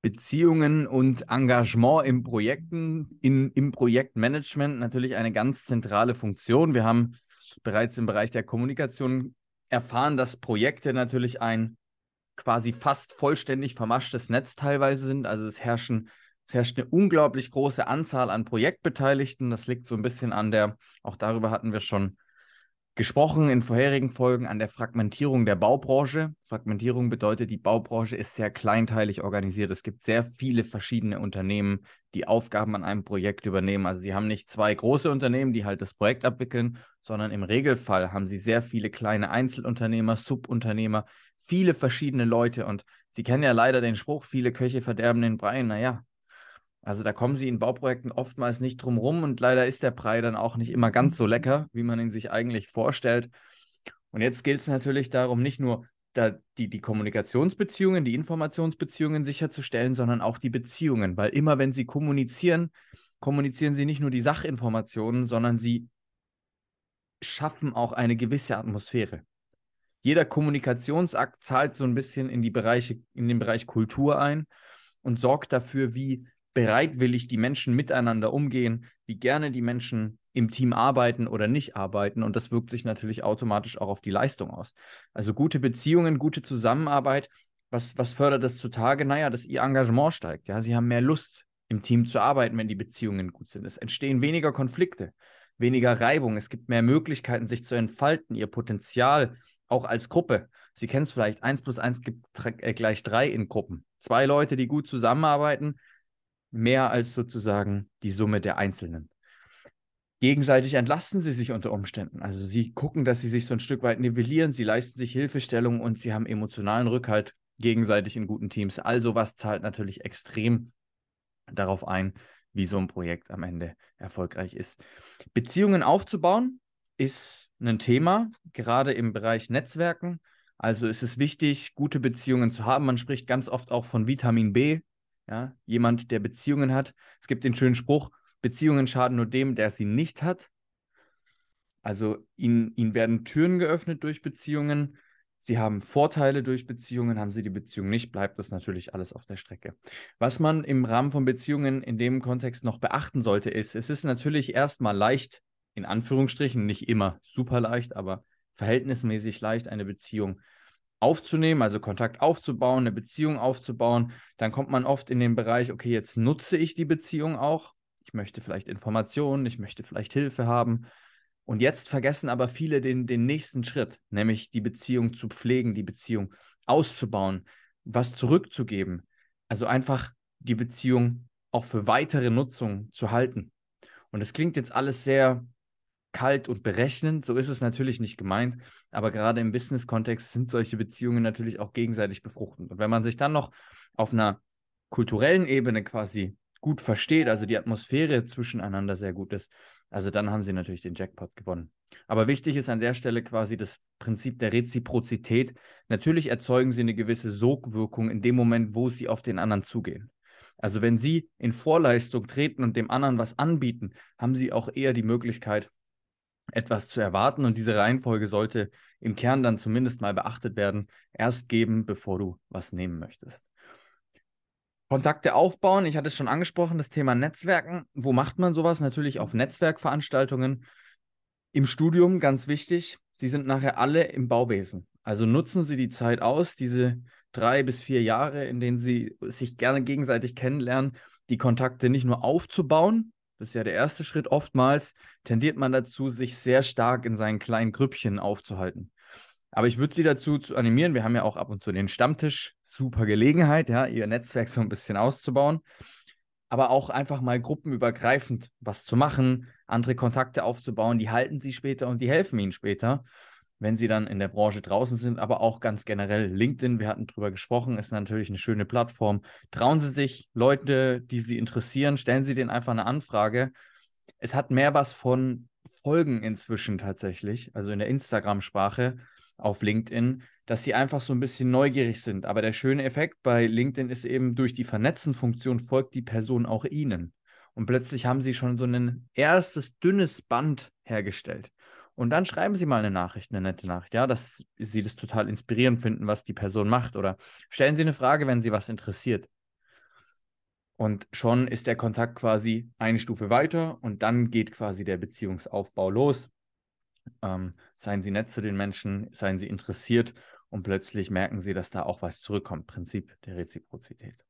Beziehungen und Engagement im Projekten, in, im Projektmanagement natürlich eine ganz zentrale Funktion. Wir haben bereits im Bereich der Kommunikation erfahren, dass Projekte natürlich ein quasi fast vollständig vermaschtes Netz teilweise sind. Also es herrschen es herrscht eine unglaublich große Anzahl an Projektbeteiligten. Das liegt so ein bisschen an der, auch darüber hatten wir schon gesprochen in vorherigen Folgen, an der Fragmentierung der Baubranche. Fragmentierung bedeutet, die Baubranche ist sehr kleinteilig organisiert. Es gibt sehr viele verschiedene Unternehmen, die Aufgaben an einem Projekt übernehmen. Also sie haben nicht zwei große Unternehmen, die halt das Projekt abwickeln, sondern im Regelfall haben sie sehr viele kleine Einzelunternehmer, Subunternehmer, viele verschiedene Leute. Und Sie kennen ja leider den Spruch, viele Köche verderben den Brei. Naja, also da kommen sie in Bauprojekten oftmals nicht drum rum und leider ist der Brei dann auch nicht immer ganz so lecker, wie man ihn sich eigentlich vorstellt. Und jetzt gilt es natürlich darum, nicht nur da die, die Kommunikationsbeziehungen, die Informationsbeziehungen sicherzustellen, sondern auch die Beziehungen, weil immer wenn sie kommunizieren, kommunizieren sie nicht nur die Sachinformationen, sondern sie schaffen auch eine gewisse Atmosphäre. Jeder Kommunikationsakt zahlt so ein bisschen in die Bereiche, in den Bereich Kultur ein und sorgt dafür, wie bereitwillig die Menschen miteinander umgehen, wie gerne die Menschen im Team arbeiten oder nicht arbeiten. Und das wirkt sich natürlich automatisch auch auf die Leistung aus. Also gute Beziehungen, gute Zusammenarbeit. Was, was fördert das zutage? Naja, dass ihr Engagement steigt. Ja, sie haben mehr Lust, im Team zu arbeiten, wenn die Beziehungen gut sind. Es entstehen weniger Konflikte, weniger Reibung. Es gibt mehr Möglichkeiten, sich zu entfalten, ihr Potenzial auch als Gruppe. Sie kennen es vielleicht, 1 plus 1 gibt äh, gleich 3 in Gruppen. Zwei Leute, die gut zusammenarbeiten, mehr als sozusagen die Summe der Einzelnen. Gegenseitig entlasten sie sich unter Umständen. Also sie gucken, dass sie sich so ein Stück weit nivellieren, sie leisten sich Hilfestellung und sie haben emotionalen Rückhalt gegenseitig in guten Teams. Also was zahlt natürlich extrem darauf ein, wie so ein Projekt am Ende erfolgreich ist. Beziehungen aufzubauen ist ein Thema, gerade im Bereich Netzwerken. Also ist es wichtig, gute Beziehungen zu haben. Man spricht ganz oft auch von Vitamin B, ja, jemand, der Beziehungen hat. Es gibt den schönen Spruch, Beziehungen schaden nur dem, der sie nicht hat. Also ihnen, ihnen werden Türen geöffnet durch Beziehungen. Sie haben Vorteile durch Beziehungen, haben sie die Beziehung nicht, bleibt das natürlich alles auf der Strecke. Was man im Rahmen von Beziehungen in dem Kontext noch beachten sollte, ist, es ist natürlich erstmal leicht, in Anführungsstrichen, nicht immer super leicht, aber verhältnismäßig leicht, eine Beziehung aufzunehmen, also Kontakt aufzubauen, eine Beziehung aufzubauen, dann kommt man oft in den Bereich, okay, jetzt nutze ich die Beziehung auch. Ich möchte vielleicht Informationen, ich möchte vielleicht Hilfe haben. Und jetzt vergessen aber viele den, den nächsten Schritt, nämlich die Beziehung zu pflegen, die Beziehung auszubauen, was zurückzugeben. Also einfach die Beziehung auch für weitere Nutzung zu halten. Und das klingt jetzt alles sehr kalt und berechnend. So ist es natürlich nicht gemeint, aber gerade im Business-Kontext sind solche Beziehungen natürlich auch gegenseitig befruchtend. Und wenn man sich dann noch auf einer kulturellen Ebene quasi gut versteht, also die Atmosphäre zwischeneinander sehr gut ist, also dann haben sie natürlich den Jackpot gewonnen. Aber wichtig ist an der Stelle quasi das Prinzip der Reziprozität. Natürlich erzeugen sie eine gewisse Sogwirkung in dem Moment, wo sie auf den anderen zugehen. Also wenn sie in Vorleistung treten und dem anderen was anbieten, haben sie auch eher die Möglichkeit, etwas zu erwarten und diese Reihenfolge sollte im Kern dann zumindest mal beachtet werden. Erst geben, bevor du was nehmen möchtest. Kontakte aufbauen, ich hatte es schon angesprochen, das Thema Netzwerken. Wo macht man sowas? Natürlich auf Netzwerkveranstaltungen. Im Studium, ganz wichtig, Sie sind nachher alle im Bauwesen. Also nutzen Sie die Zeit aus, diese drei bis vier Jahre, in denen Sie sich gerne gegenseitig kennenlernen, die Kontakte nicht nur aufzubauen, das ist ja der erste Schritt. Oftmals tendiert man dazu, sich sehr stark in seinen kleinen Grüppchen aufzuhalten. Aber ich würde Sie dazu animieren, wir haben ja auch ab und zu den Stammtisch, super Gelegenheit, ja, Ihr Netzwerk so ein bisschen auszubauen. Aber auch einfach mal gruppenübergreifend was zu machen, andere Kontakte aufzubauen, die halten Sie später und die helfen Ihnen später wenn sie dann in der Branche draußen sind, aber auch ganz generell. LinkedIn, wir hatten drüber gesprochen, ist natürlich eine schöne Plattform. Trauen Sie sich, Leute, die Sie interessieren, stellen Sie denen einfach eine Anfrage. Es hat mehr was von Folgen inzwischen tatsächlich, also in der Instagram-Sprache auf LinkedIn, dass sie einfach so ein bisschen neugierig sind. Aber der schöne Effekt bei LinkedIn ist eben, durch die Vernetzen-Funktion folgt die Person auch Ihnen. Und plötzlich haben Sie schon so ein erstes dünnes Band hergestellt. Und dann schreiben Sie mal eine Nachricht, eine nette Nachricht, ja, dass Sie das total inspirierend finden, was die Person macht. Oder stellen Sie eine Frage, wenn Sie was interessiert. Und schon ist der Kontakt quasi eine Stufe weiter und dann geht quasi der Beziehungsaufbau los. Ähm, seien Sie nett zu den Menschen, seien Sie interessiert und plötzlich merken Sie, dass da auch was zurückkommt. Prinzip der Reziprozität.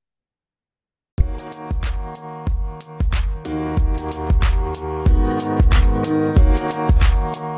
Musik